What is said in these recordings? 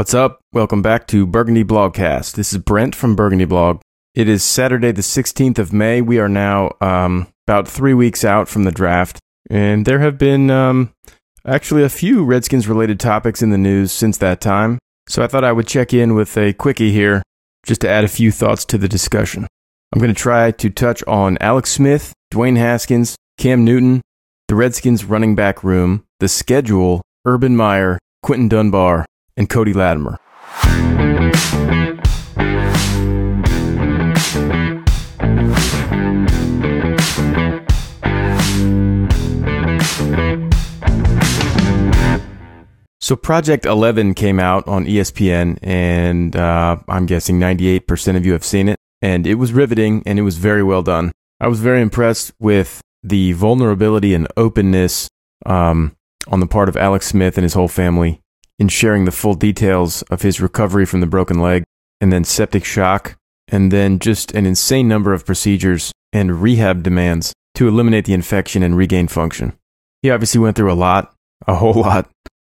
What's up? Welcome back to Burgundy Blogcast. This is Brent from Burgundy Blog. It is Saturday, the 16th of May. We are now um, about three weeks out from the draft, and there have been um, actually a few Redskins related topics in the news since that time. So I thought I would check in with a quickie here just to add a few thoughts to the discussion. I'm going to try to touch on Alex Smith, Dwayne Haskins, Cam Newton, the Redskins running back room, the schedule, Urban Meyer, Quinton Dunbar, and Cody Latimer. So Project 11 came out on ESPN, and uh, I'm guessing 98% of you have seen it. And it was riveting, and it was very well done. I was very impressed with the vulnerability and openness um, on the part of Alex Smith and his whole family in sharing the full details of his recovery from the broken leg, and then septic shock, and then just an insane number of procedures and rehab demands to eliminate the infection and regain function. He obviously went through a lot, a whole lot.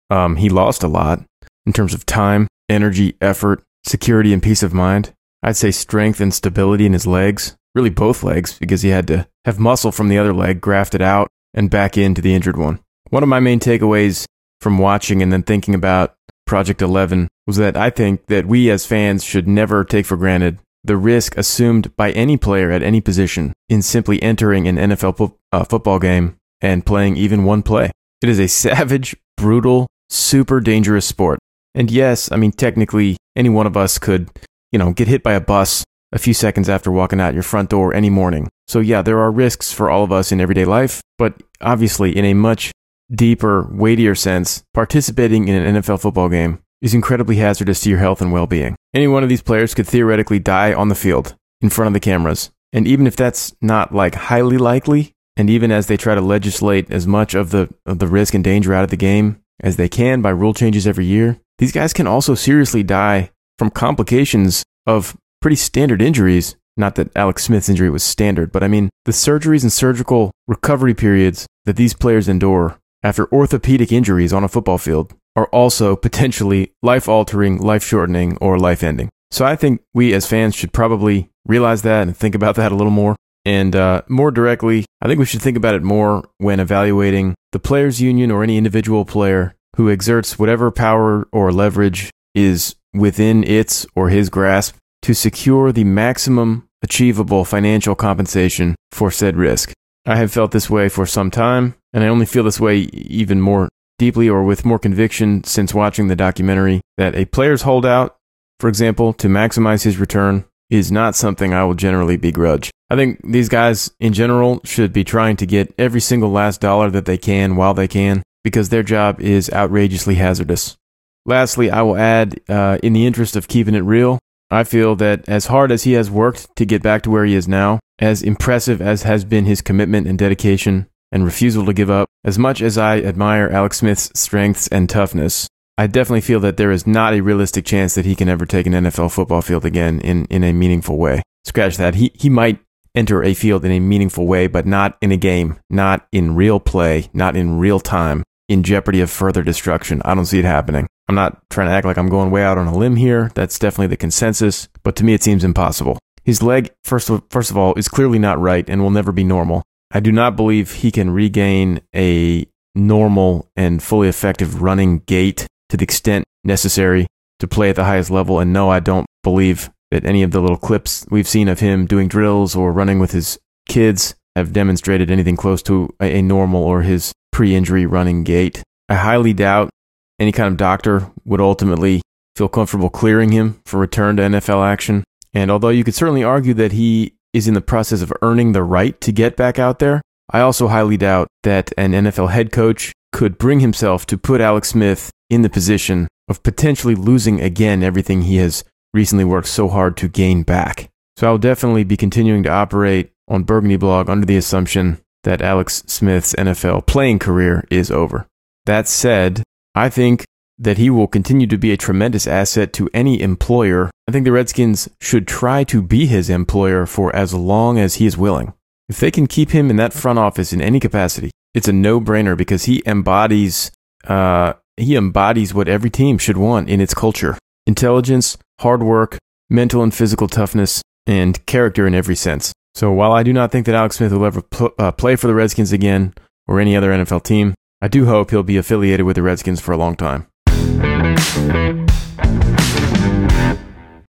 Um, he lost a lot in terms of time, energy, effort, security, and peace of mind. I'd say strength and stability in his legs, really both legs, because he had to have muscle from the other leg grafted out and back into the injured one. One of my main takeaways from watching and then thinking about Project 11 was that I think that we as fans should never take for granted the risk assumed by any player at any position in simply entering an NFL po- uh, football game and playing even one play. It is a savage, brutal, super dangerous sport. And yes, I mean, technically, any one of us could, you know, get hit by a bus a few seconds after walking out your front door any morning. So, yeah, there are risks for all of us in everyday life, but obviously, in a much deeper, weightier sense, participating in an NFL football game is incredibly hazardous to your health and well being. Any one of these players could theoretically die on the field in front of the cameras. And even if that's not like highly likely, and even as they try to legislate as much of the, of the risk and danger out of the game as they can by rule changes every year, these guys can also seriously die from complications of pretty standard injuries. Not that Alex Smith's injury was standard, but I mean the surgeries and surgical recovery periods that these players endure after orthopedic injuries on a football field are also potentially life altering, life shortening, or life ending. So I think we as fans should probably realize that and think about that a little more. And uh, more directly, I think we should think about it more when evaluating the players' union or any individual player who exerts whatever power or leverage is within its or his grasp to secure the maximum achievable financial compensation for said risk. I have felt this way for some time, and I only feel this way even more deeply or with more conviction since watching the documentary that a player's holdout, for example, to maximize his return, is not something I will generally begrudge. I think these guys in general should be trying to get every single last dollar that they can while they can because their job is outrageously hazardous. Lastly, I will add, uh, in the interest of keeping it real, I feel that as hard as he has worked to get back to where he is now, as impressive as has been his commitment and dedication, and refusal to give up. As much as I admire Alex Smith's strengths and toughness, I definitely feel that there is not a realistic chance that he can ever take an NFL football field again in, in a meaningful way. Scratch that. He, he might enter a field in a meaningful way, but not in a game, not in real play, not in real time, in jeopardy of further destruction. I don't see it happening. I'm not trying to act like I'm going way out on a limb here. That's definitely the consensus, but to me it seems impossible. His leg, first of, first of all, is clearly not right and will never be normal. I do not believe he can regain a normal and fully effective running gait to the extent necessary to play at the highest level. And no, I don't believe that any of the little clips we've seen of him doing drills or running with his kids have demonstrated anything close to a normal or his pre injury running gait. I highly doubt any kind of doctor would ultimately feel comfortable clearing him for return to NFL action. And although you could certainly argue that he is in the process of earning the right to get back out there, I also highly doubt that an NFL head coach could bring himself to put Alex Smith in the position of potentially losing again everything he has recently worked so hard to gain back. So I'll definitely be continuing to operate on Burgundy Blog under the assumption that Alex Smith's NFL playing career is over. That said, I think that he will continue to be a tremendous asset to any employer. I think the Redskins should try to be his employer for as long as he is willing. If they can keep him in that front office in any capacity, it's a no brainer because he embodies uh, he embodies what every team should want in its culture intelligence, hard work, mental and physical toughness, and character in every sense. So while I do not think that Alex Smith will ever pl- uh, play for the Redskins again or any other NFL team, I do hope he'll be affiliated with the Redskins for a long time.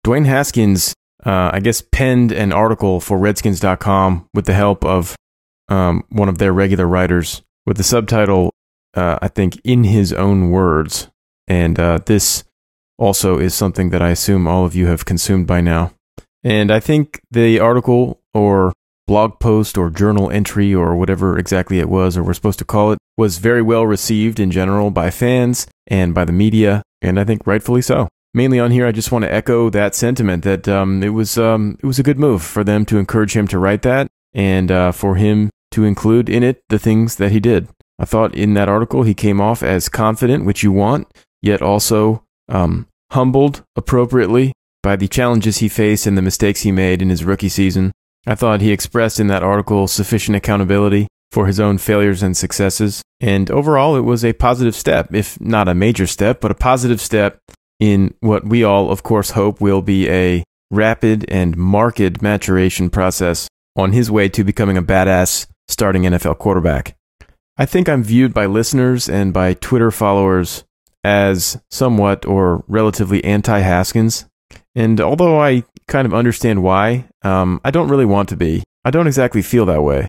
Dwayne Haskins, uh, I guess, penned an article for Redskins.com with the help of um, one of their regular writers with the subtitle, uh, I think, in his own words. And uh, this also is something that I assume all of you have consumed by now. And I think the article or blog post or journal entry or whatever exactly it was or we're supposed to call it was very well received in general by fans and by the media, and I think rightfully so. Mainly on here, I just want to echo that sentiment that um, it was um, it was a good move for them to encourage him to write that and uh, for him to include in it the things that he did. I thought in that article he came off as confident, which you want, yet also um, humbled appropriately by the challenges he faced and the mistakes he made in his rookie season. I thought he expressed in that article sufficient accountability for his own failures and successes. And overall, it was a positive step, if not a major step, but a positive step in what we all, of course, hope will be a rapid and marked maturation process on his way to becoming a badass starting NFL quarterback. I think I'm viewed by listeners and by Twitter followers as somewhat or relatively anti Haskins. And although I kind of understand why, um, I don't really want to be. I don't exactly feel that way.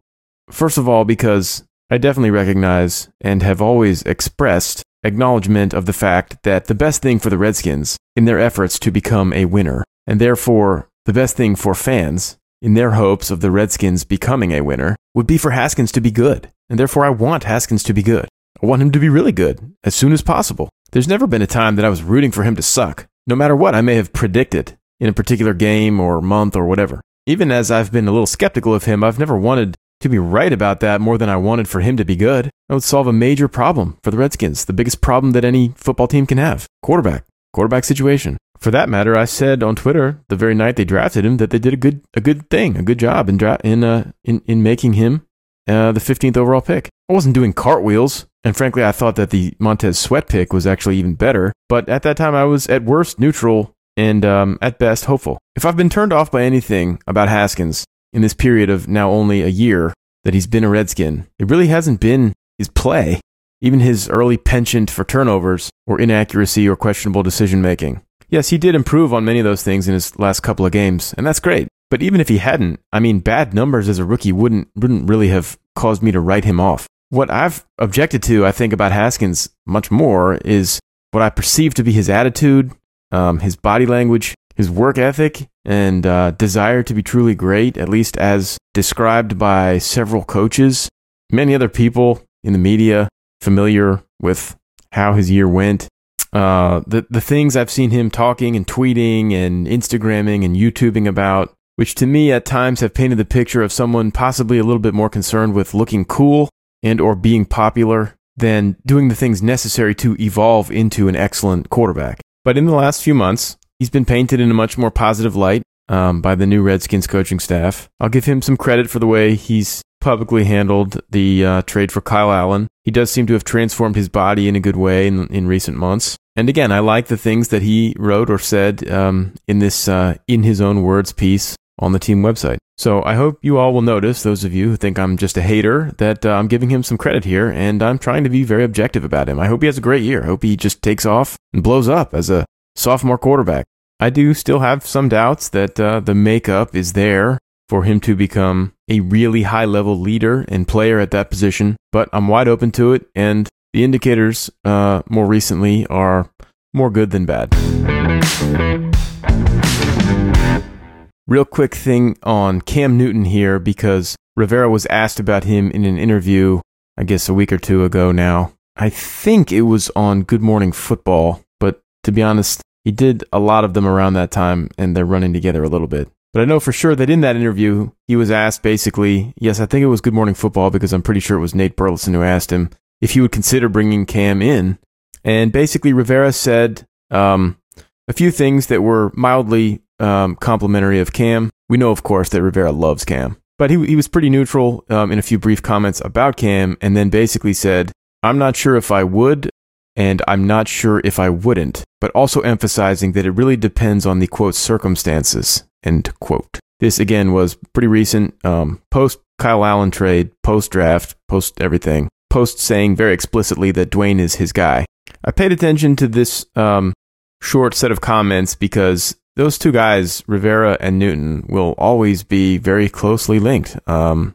First of all, because I definitely recognize and have always expressed acknowledgement of the fact that the best thing for the Redskins in their efforts to become a winner, and therefore the best thing for fans in their hopes of the Redskins becoming a winner, would be for Haskins to be good. And therefore, I want Haskins to be good. I want him to be really good as soon as possible. There's never been a time that I was rooting for him to suck, no matter what I may have predicted in a particular game or month or whatever. Even as I've been a little skeptical of him, I've never wanted be right about that more than I wanted for him to be good. That would solve a major problem for the Redskins, the biggest problem that any football team can have quarterback, quarterback situation. For that matter, I said on Twitter the very night they drafted him that they did a good a good thing, a good job in dra- in uh, in in making him uh, the 15th overall pick. I wasn't doing cartwheels, and frankly, I thought that the Montez Sweat pick was actually even better. But at that time, I was at worst neutral and um, at best hopeful. If I've been turned off by anything about Haskins in this period of now only a year that he's been a Redskin, it really hasn't been his play, even his early penchant for turnovers or inaccuracy or questionable decision making. Yes, he did improve on many of those things in his last couple of games, and that's great. But even if he hadn't, I mean, bad numbers as a rookie wouldn't wouldn't really have caused me to write him off. What I've objected to, I think, about Haskins much more is what I perceive to be his attitude, um, his body language, his work ethic, and uh, desire to be truly great, at least as described by several coaches, many other people in the media familiar with how his year went. Uh, the the things I've seen him talking and tweeting and Instagramming and YouTubing about, which to me at times have painted the picture of someone possibly a little bit more concerned with looking cool and or being popular than doing the things necessary to evolve into an excellent quarterback. But in the last few months, he's been painted in a much more positive light um, by the new Redskins coaching staff. I'll give him some credit for the way he's publicly handled the uh, trade for Kyle Allen. He does seem to have transformed his body in a good way in, in recent months. And again, I like the things that he wrote or said um, in this, uh, in his own words, piece on the team website. So I hope you all will notice, those of you who think I'm just a hater, that uh, I'm giving him some credit here and I'm trying to be very objective about him. I hope he has a great year. I hope he just takes off and blows up as a sophomore quarterback. I do still have some doubts that uh, the makeup is there for him to become a really high level leader and player at that position, but I'm wide open to it and the indicators uh, more recently are more good than bad. Real quick thing on Cam Newton here because Rivera was asked about him in an interview, I guess a week or two ago now. I think it was on Good Morning Football, to be honest, he did a lot of them around that time and they're running together a little bit. But I know for sure that in that interview, he was asked basically, yes, I think it was Good Morning Football because I'm pretty sure it was Nate Burleson who asked him if he would consider bringing Cam in. And basically, Rivera said um, a few things that were mildly um, complimentary of Cam. We know, of course, that Rivera loves Cam, but he, he was pretty neutral um, in a few brief comments about Cam, and then basically said, I'm not sure if I would and I'm not sure if I wouldn't, but also emphasizing that it really depends on the quote circumstances, end quote. This again was pretty recent, um, post Kyle Allen trade, post draft, post everything, post saying very explicitly that Dwayne is his guy. I paid attention to this um, short set of comments because those two guys, Rivera and Newton, will always be very closely linked. Um,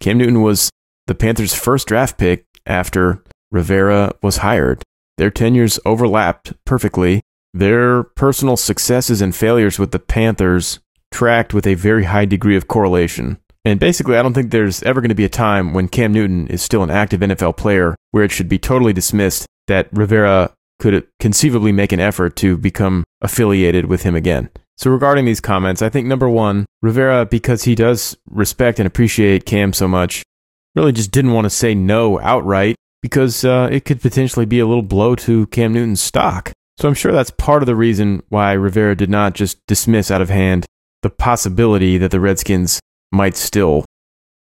Cam Newton was the Panthers' first draft pick after Rivera was hired. Their tenures overlapped perfectly. Their personal successes and failures with the Panthers tracked with a very high degree of correlation. And basically, I don't think there's ever going to be a time when Cam Newton is still an active NFL player where it should be totally dismissed that Rivera could conceivably make an effort to become affiliated with him again. So, regarding these comments, I think number one, Rivera, because he does respect and appreciate Cam so much, really just didn't want to say no outright because uh, it could potentially be a little blow to Cam Newton's stock. So, I'm sure that's part of the reason why Rivera did not just dismiss out of hand the possibility that the Redskins might still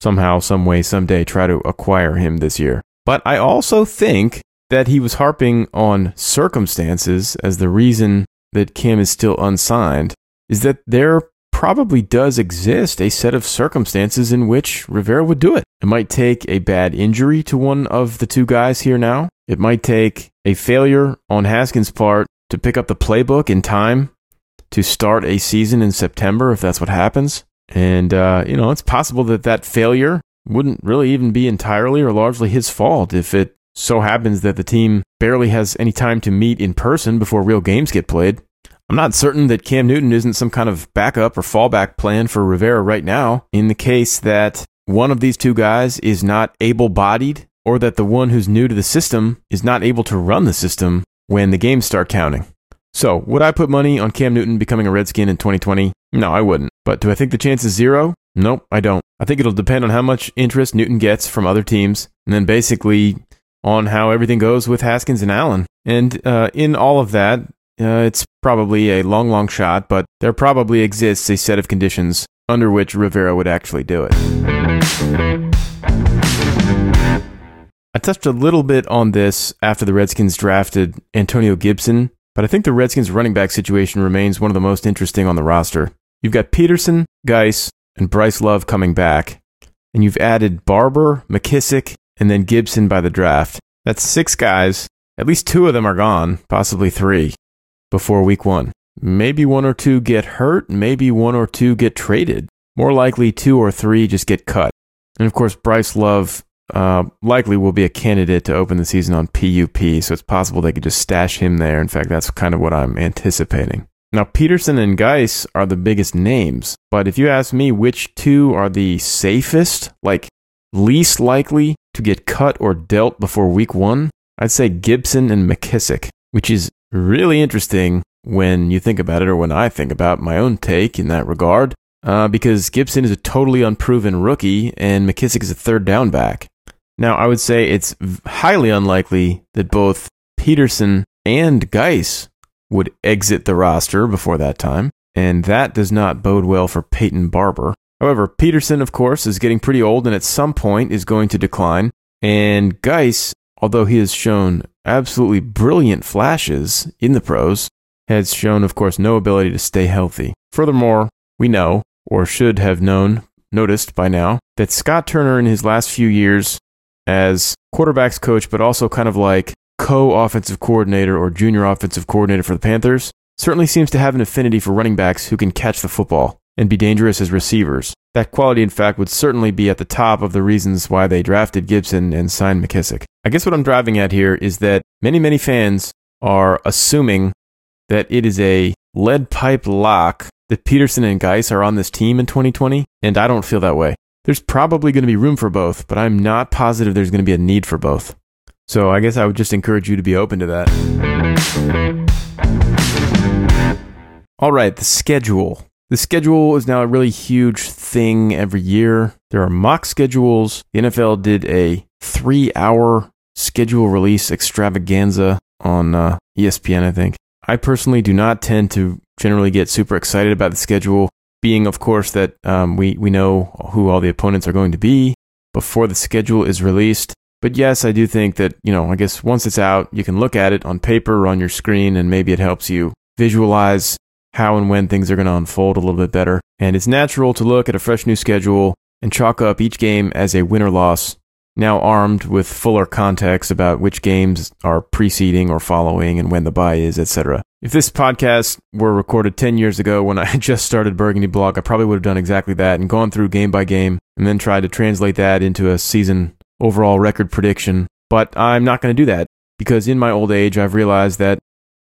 somehow, some way, someday try to acquire him this year. But I also think that he was harping on circumstances as the reason that Cam is still unsigned is that there probably does exist a set of circumstances in which Rivera would do it. It might take a bad injury to one of the two guys here now. It might take a failure on Haskins' part to pick up the playbook in time to start a season in September if that's what happens. And, uh, you know, it's possible that that failure wouldn't really even be entirely or largely his fault if it so happens that the team barely has any time to meet in person before real games get played. I'm not certain that Cam Newton isn't some kind of backup or fallback plan for Rivera right now in the case that one of these two guys is not able bodied or that the one who's new to the system is not able to run the system when the games start counting. So, would I put money on Cam Newton becoming a Redskin in 2020? No, I wouldn't. But do I think the chance is zero? Nope, I don't. I think it'll depend on how much interest Newton gets from other teams, and then basically on how everything goes with Haskins and Allen. And uh, in all of that, uh, it's probably a long, long shot, but there probably exists a set of conditions under which Rivera would actually do it. I touched a little bit on this after the Redskins drafted Antonio Gibson, but I think the Redskins running back situation remains one of the most interesting on the roster. You've got Peterson, Guice, and Bryce Love coming back, and you've added Barber, McKissic, and then Gibson by the draft. That's six guys. At least two of them are gone, possibly three, before week one. Maybe one or two get hurt, maybe one or two get traded. More likely, two or three just get cut. And of course, Bryce Love uh, likely will be a candidate to open the season on PUP, so it's possible they could just stash him there. In fact, that's kind of what I'm anticipating. Now, Peterson and Guice are the biggest names, but if you ask me which two are the safest, like least likely to get cut or dealt before week one, I'd say Gibson and McKissic, which is really interesting when you think about it, or when I think about my own take in that regard, uh, because Gibson is a totally unproven rookie and McKissic is a third down back. Now, I would say it's highly unlikely that both Peterson and Guice would exit the roster before that time, and that does not bode well for Peyton Barber. However, Peterson, of course, is getting pretty old and at some point is going to decline. And Guice, although he has shown absolutely brilliant flashes in the pros, has shown, of course, no ability to stay healthy. Furthermore, we know, or should have known, noticed by now, that Scott Turner in his last few years as quarterbacks coach, but also kind of like co offensive coordinator or junior offensive coordinator for the Panthers, certainly seems to have an affinity for running backs who can catch the football and be dangerous as receivers. That quality, in fact, would certainly be at the top of the reasons why they drafted Gibson and signed McKissic. I guess what I'm driving at here is that many, many fans are assuming that it is a lead pipe lock that Peterson and Guice are on this team in 2020, and I don't feel that way. There's probably going to be room for both, but I'm not positive there's going to be a need for both. So I guess I would just encourage you to be open to that. All right, the schedule. The schedule is now a really huge thing every year. There are mock schedules. The NFL did a three hour schedule release extravaganza on uh, ESPN, I think. I personally do not tend to generally get super excited about the schedule, being, of course, that um, we, we know who all the opponents are going to be before the schedule is released. But yes, I do think that, you know, I guess once it's out, you can look at it on paper or on your screen, and maybe it helps you visualize how and when things are going to unfold a little bit better. And it's natural to look at a fresh new schedule and chalk up each game as a win or loss, now armed with fuller context about which games are preceding or following and when the bye is, etc. If this podcast were recorded 10 years ago when I just started Burgundy Blog, I probably would have done exactly that and gone through game by game and then tried to translate that into a season overall record prediction. But I'm not going to do that because in my old age, I've realized that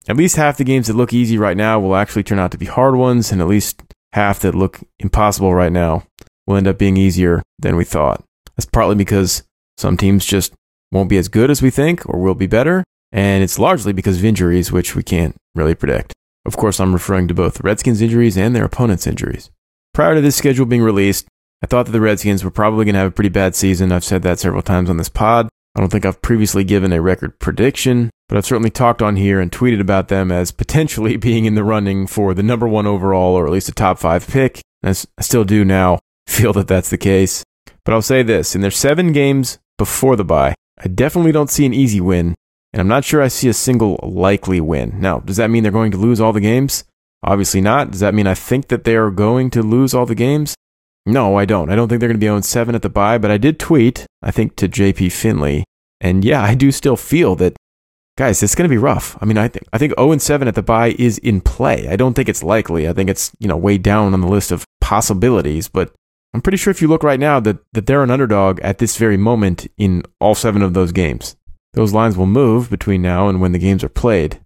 at least half the games that look easy right now will actually turn out to be hard ones, and at least half that look impossible right now will end up being easier than we thought. That's partly because some teams just won't be as good as we think or will be better, and it's largely because of injuries, which we can't really predict. Of course, I'm referring to both the Redskins' injuries and their opponents' injuries. Prior to this schedule being released, I thought that the Redskins were probably going to have a pretty bad season. I've said that several times on this pod. I don't think I've previously given a record prediction, but I've certainly talked on here and tweeted about them as potentially being in the running for the number one overall or at least a top five pick. I still do now feel that that's the case. But I'll say this in their seven games before the bye, I definitely don't see an easy win, and I'm not sure I see a single likely win. Now, does that mean they're going to lose all the games? Obviously not. Does that mean I think that they are going to lose all the games? No, I don't. I don't think they're going to be 0 7 at the bye, but I did tweet, I think, to JP Finley. And yeah, I do still feel that, guys, it's going to be rough. I mean, I think I think 0 7 at the bye is in play. I don't think it's likely. I think it's, you know, way down on the list of possibilities, but I'm pretty sure if you look right now that, that they're an underdog at this very moment in all seven of those games. Those lines will move between now and when the games are played.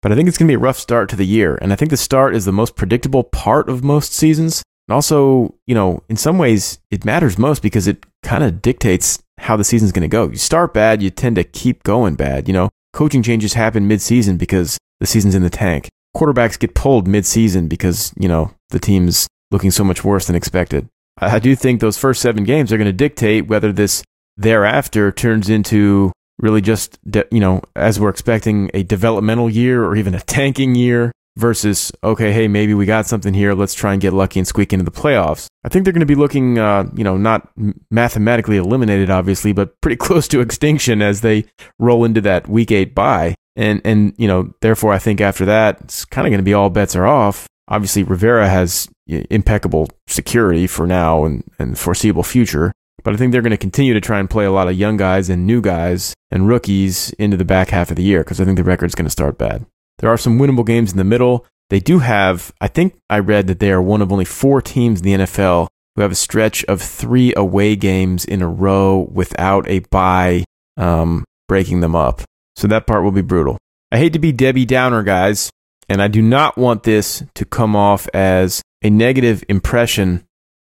But I think it's going to be a rough start to the year. And I think the start is the most predictable part of most seasons. And also, you know, in some ways, it matters most because it kind of dictates how the season's going to go. You start bad, you tend to keep going bad. You know, coaching changes happen mid-season because the season's in the tank. Quarterbacks get pulled mid-season because, you know, the team's looking so much worse than expected. I do think those first seven games are going to dictate whether this thereafter turns into really just, you know, as we're expecting a developmental year or even a tanking year versus, okay, hey, maybe we got something here. Let's try and get lucky and squeak into the playoffs. I think they're going to be looking, uh, you know, not mathematically eliminated, obviously, but pretty close to extinction as they roll into that week eight bye. And, and, you know, therefore, I think after that, it's kind of going to be all bets are off. Obviously, Rivera has impeccable security for now and, and foreseeable future. But I think they're going to continue to try and play a lot of young guys and new guys and rookies into the back half of the year because I think the record's going to start bad. There are some winnable games in the middle. They do have, I think I read that they are one of only four teams in the NFL who have a stretch of three away games in a row without a bye um, breaking them up. So that part will be brutal. I hate to be Debbie Downer, guys, and I do not want this to come off as a negative impression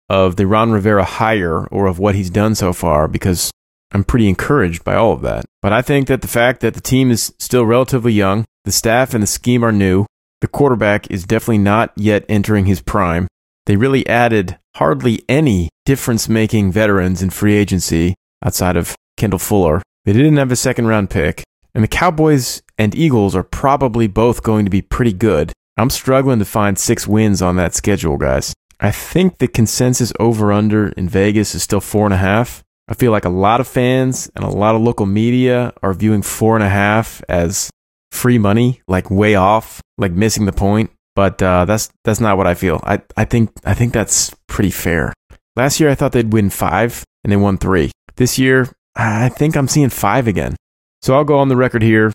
of the Ron Rivera hire or of what he's done so far because I'm pretty encouraged by all of that. But I think that the fact that the team is still relatively young, the staff and the scheme are new, the quarterback is definitely not yet entering his prime. They really added hardly any difference making veterans in free agency outside of Kendall Fuller. They didn't have a second round pick. And the Cowboys and Eagles are probably both going to be pretty good. I'm struggling to find six wins on that schedule, guys. I think the consensus over under in Vegas is still four and a half. I feel like a lot of fans and a lot of local media are viewing four and a half as free money, like way off, like missing the point. But uh, that's that's not what I feel. I, I think I think that's pretty fair. Last year I thought they'd win five and they won three. This year I think I'm seeing five again. So I'll go on the record here,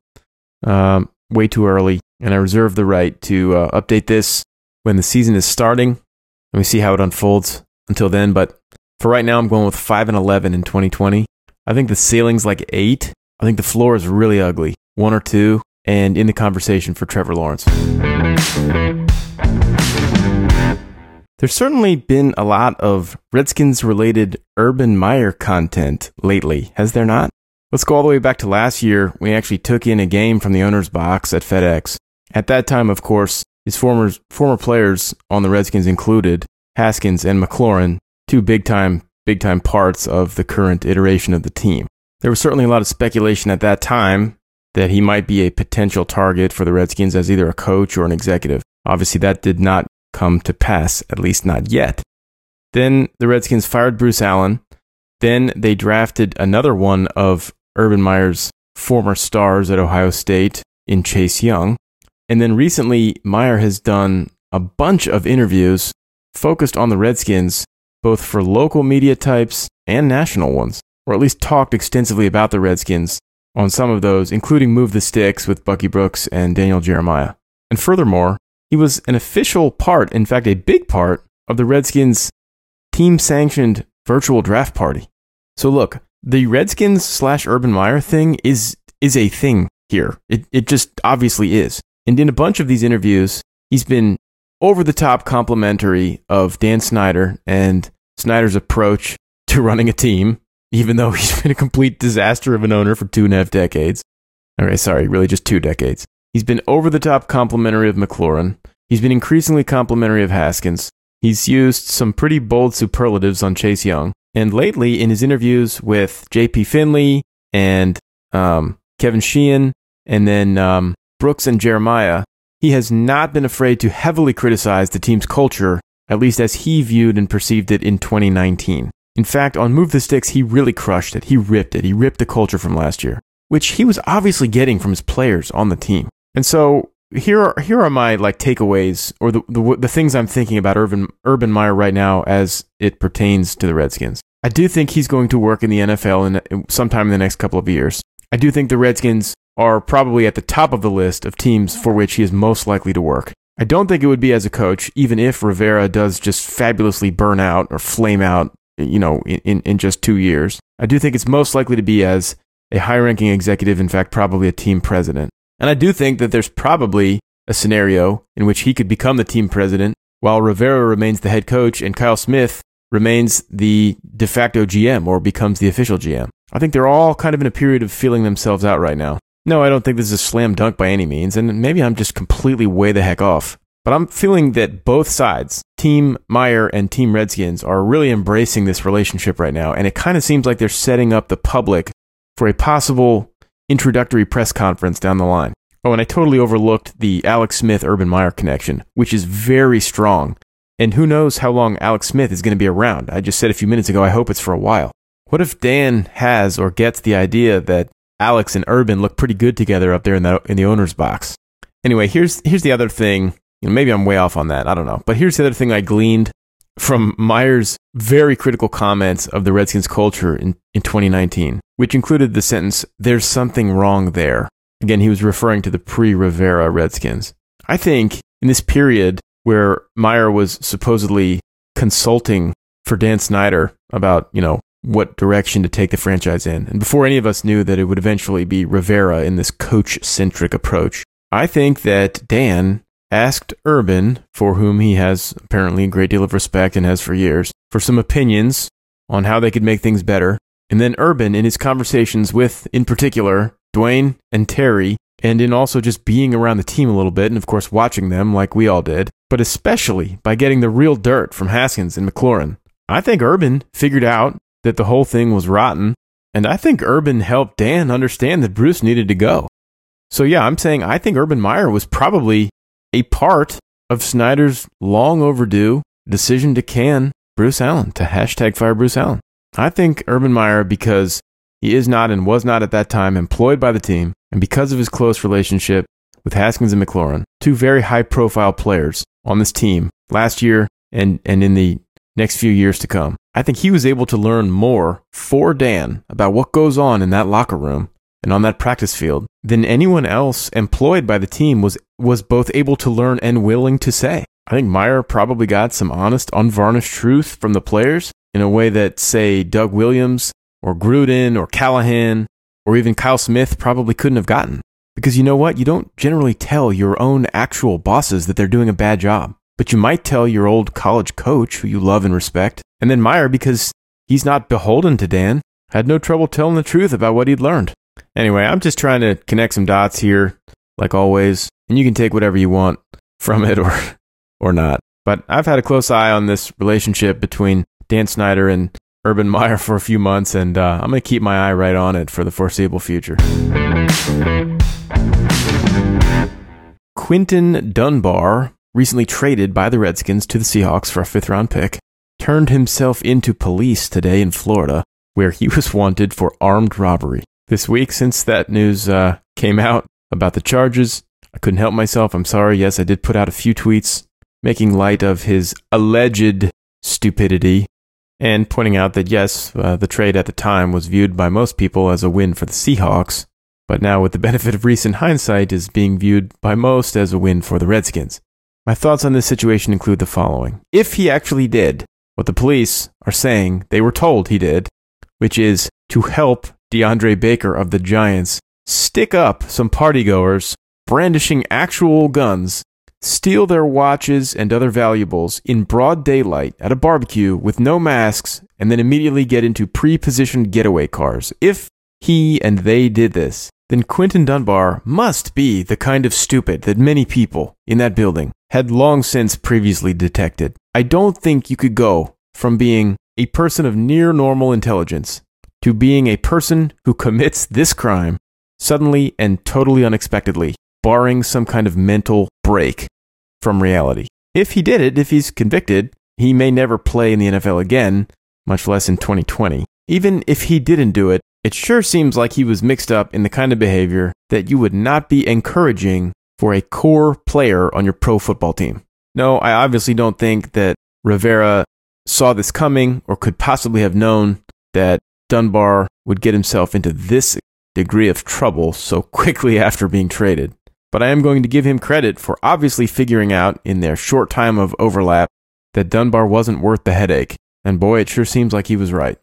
um, way too early, and I reserve the right to uh, update this when the season is starting. Let me see how it unfolds until then. But for right now, I'm going with 5 and 11 in 2020. I think the ceiling's like 8. I think the floor is really ugly. 1 or 2 and in the conversation for Trevor Lawrence. There's certainly been a lot of Redskins related Urban Meyer content lately, has there not? Let's go all the way back to last year. We actually took in a game from the owner's box at FedEx. At that time, of course, his former, former players on the Redskins included Haskins and McLaurin, two big time, big time parts of the current iteration of the team. There was certainly a lot of speculation at that time that he might be a potential target for the Redskins as either a coach or an executive. Obviously, that did not come to pass, at least not yet. Then the Redskins fired Bruce Allen. Then they drafted another one of Urban Meyer's former stars at Ohio State in Chase Young. And then recently, Meyer has done a bunch of interviews focused on the Redskins, both for local media types and national ones, or at least talked extensively about the Redskins on some of those, including Move the Sticks with Bucky Brooks and Daniel Jeremiah. And furthermore, he was an official part, in fact, a big part, of the Redskins team sanctioned virtual draft party. So look, the Redskins slash Urban Meyer thing is is a thing here. It it just obviously is. And in a bunch of these interviews, he's been over the top complimentary of Dan Snyder and Snyder's approach to running a team, even though he's been a complete disaster of an owner for two and a half decades. Okay, sorry, really just two decades. He's been over the top complimentary of McLaurin. He's been increasingly complimentary of Haskins. He's used some pretty bold superlatives on Chase Young. And lately, in his interviews with J.P. Finley and um, Kevin Sheehan, and then um, Brooks and Jeremiah, he has not been afraid to heavily criticize the team's culture, at least as he viewed and perceived it in 2019. In fact, on Move the Sticks, he really crushed it. He ripped it. He ripped the culture from last year, which he was obviously getting from his players on the team. And so here are here are my like takeaways or the, the the things I'm thinking about Urban Urban Meyer right now as it pertains to the Redskins. I do think he's going to work in the NFL in sometime in the next couple of years. I do think the Redskins are probably at the top of the list of teams for which he is most likely to work. I don't think it would be as a coach, even if Rivera does just fabulously burn out or flame out, you know, in, in just two years. I do think it's most likely to be as a high ranking executive, in fact, probably a team president. And I do think that there's probably a scenario in which he could become the team president while Rivera remains the head coach and Kyle Smith remains the de facto GM or becomes the official GM. I think they're all kind of in a period of feeling themselves out right now. No, I don't think this is a slam dunk by any means, and maybe I'm just completely way the heck off. But I'm feeling that both sides, Team Meyer and Team Redskins, are really embracing this relationship right now, and it kind of seems like they're setting up the public for a possible introductory press conference down the line. Oh, and I totally overlooked the Alex Smith Urban Meyer connection, which is very strong. And who knows how long Alex Smith is going to be around? I just said a few minutes ago, I hope it's for a while. What if Dan has or gets the idea that Alex and Urban look pretty good together up there in the in the owner's box? Anyway, here's here's the other thing. You know, maybe I'm way off on that. I don't know. But here's the other thing I gleaned from Meyer's very critical comments of the Redskins culture in, in 2019, which included the sentence, There's something wrong there. Again, he was referring to the pre Rivera Redskins. I think in this period where Meyer was supposedly consulting for Dan Snyder about, you know, what direction to take the franchise in, and before any of us knew that it would eventually be Rivera in this coach centric approach, I think that Dan asked Urban, for whom he has apparently a great deal of respect and has for years, for some opinions on how they could make things better. And then Urban, in his conversations with, in particular, Dwayne and Terry, and in also just being around the team a little bit, and of course watching them like we all did, but especially by getting the real dirt from Haskins and McLaurin. I think Urban figured out that the whole thing was rotten, and I think Urban helped Dan understand that Bruce needed to go. So yeah, I'm saying I think Urban Meyer was probably a part of Snyder's long overdue decision to can Bruce Allen, to hashtag fire Bruce Allen. I think Urban Meyer, because he is not and was not at that time employed by the team, and because of his close relationship with Haskins and McLaurin, two very high profile players on this team last year and, and in the next few years to come, I think he was able to learn more for Dan about what goes on in that locker room and on that practice field than anyone else employed by the team was was both able to learn and willing to say. I think Meyer probably got some honest, unvarnished truth from the players in a way that, say, Doug Williams or Gruden or Callahan or even Kyle Smith probably couldn't have gotten. Because you know what? You don't generally tell your own actual bosses that they're doing a bad job. But you might tell your old college coach who you love and respect. And then Meyer, because he's not beholden to Dan, had no trouble telling the truth about what he'd learned. Anyway, I'm just trying to connect some dots here, like always, and you can take whatever you want from it or or not. But I've had a close eye on this relationship between Dan Snyder and Urban Meyer for a few months, and uh, I'm going to keep my eye right on it for the foreseeable future. Quinton Dunbar, recently traded by the Redskins to the Seahawks for a fifth round pick, turned himself into police today in Florida, where he was wanted for armed robbery. This week since that news uh, came out about the charges. I couldn't help myself. I'm sorry. Yes, I did put out a few tweets making light of his alleged stupidity and pointing out that yes, uh, the trade at the time was viewed by most people as a win for the Seahawks, but now with the benefit of recent hindsight is being viewed by most as a win for the Redskins. My thoughts on this situation include the following. If he actually did what the police are saying they were told he did, which is to help DeAndre Baker of the Giants stick up some partygoers brandishing actual guns steal their watches and other valuables in broad daylight at a barbecue with no masks, and then immediately get into pre positioned getaway cars. If he and they did this, then Quinton Dunbar must be the kind of stupid that many people in that building had long since previously detected. I don't think you could go from being a person of near normal intelligence to being a person who commits this crime suddenly and totally unexpectedly, barring some kind of mental break from reality. If he did it, if he's convicted, he may never play in the NFL again, much less in 2020. Even if he didn't do it, it sure seems like he was mixed up in the kind of behavior that you would not be encouraging for a core player on your pro football team. No, I obviously don't think that Rivera saw this coming or could possibly have known that Dunbar would get himself into this degree of trouble so quickly after being traded but I am going to give him credit for obviously figuring out in their short time of overlap that Dunbar wasn't worth the headache. And boy, it sure seems like he was right.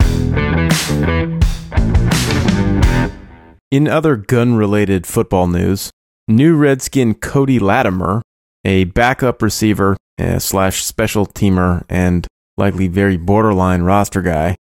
In other gun related football news, new Redskin Cody Latimer, a backup receiver uh, slash special teamer and likely very borderline roster guy,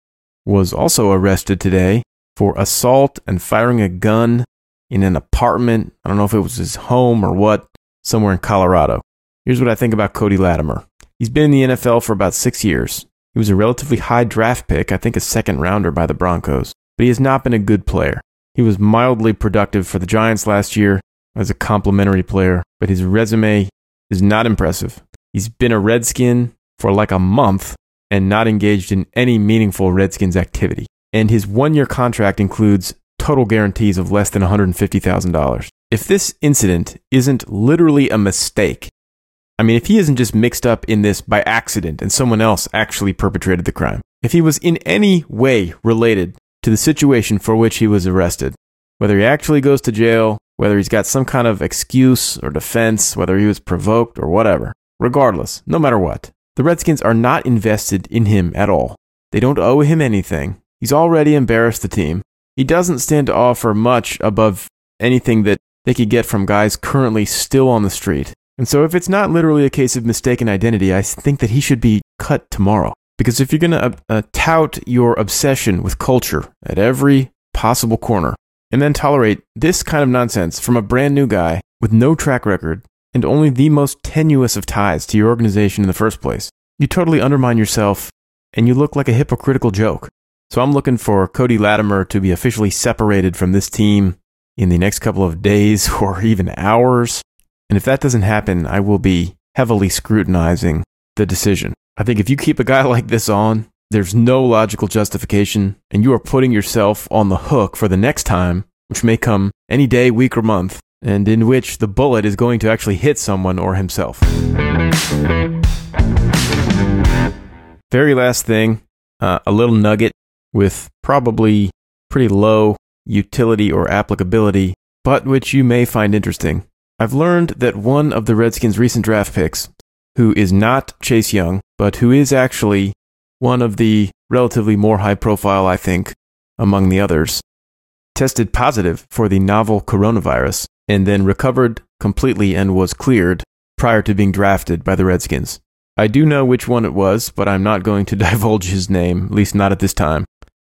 was also arrested today for assault and firing a gun in an apartment. I don't know if it was his home or what, somewhere in Colorado. Here's what I think about Cody Latimer. He's been in the NFL for about six years. He was a relatively high draft pick, I think a second rounder by the Broncos, but he has not been a good player. He was mildly productive for the Giants last year as a complementary player, but his resume is not impressive. He's been a Redskin for like a month and not engaged in any meaningful Redskins activity. And his one year contract includes total guarantees of less than $150,000. If this incident isn't literally a mistake, I mean, if he isn't just mixed up in this by accident and someone else actually perpetrated the crime, if he was in any way related to the situation for which he was arrested, whether he actually goes to jail, whether he's got some kind of excuse or defense, whether he was provoked or whatever, regardless, no matter what, the Redskins are not invested in him at all. They don't owe him anything. He's already embarrassed the team. He doesn't stand to offer much above anything that they could get from guys currently still on the street. And so, if it's not literally a case of mistaken identity, I think that he should be cut tomorrow. Because if you're going to uh, uh, tout your obsession with culture at every possible corner, and then tolerate this kind of nonsense from a brand new guy with no track record and only the most tenuous of ties to your organization in the first place, you totally undermine yourself and you look like a hypocritical joke. So I'm looking for Cody Latimer to be officially separated from this team in the next couple of days or even hours. And if that doesn't happen, I will be heavily scrutinizing the decision. I think if you keep a guy like this on, there's no logical justification, and you are putting yourself on the hook for the next time, which may come any day, week, or month, and in which the bullet is going to actually hit someone or himself. Very last thing, uh, a little nugget with probably pretty low utility or applicability, but which you may find interesting. I've learned that one of the Redskins' recent draft picks, who is not Chase Young, but who is actually one of the relatively more high profile, I think, among the others, tested positive for the novel coronavirus and then recovered completely and was cleared prior to being drafted by the Redskins. I do know which one it was, but I'm not going to divulge his name, at least not at this time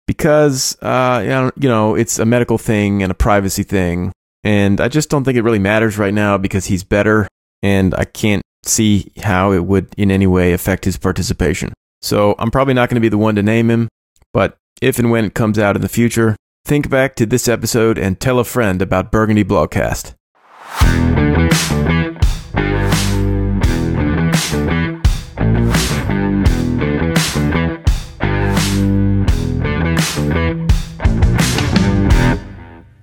because uh, you know it's a medical thing and a privacy thing, and I just don't think it really matters right now because he's better, and I can't see how it would in any way affect his participation. So I'm probably not going to be the one to name him, but if and when it comes out in the future, think back to this episode and tell a friend about Burgundy Blogcast.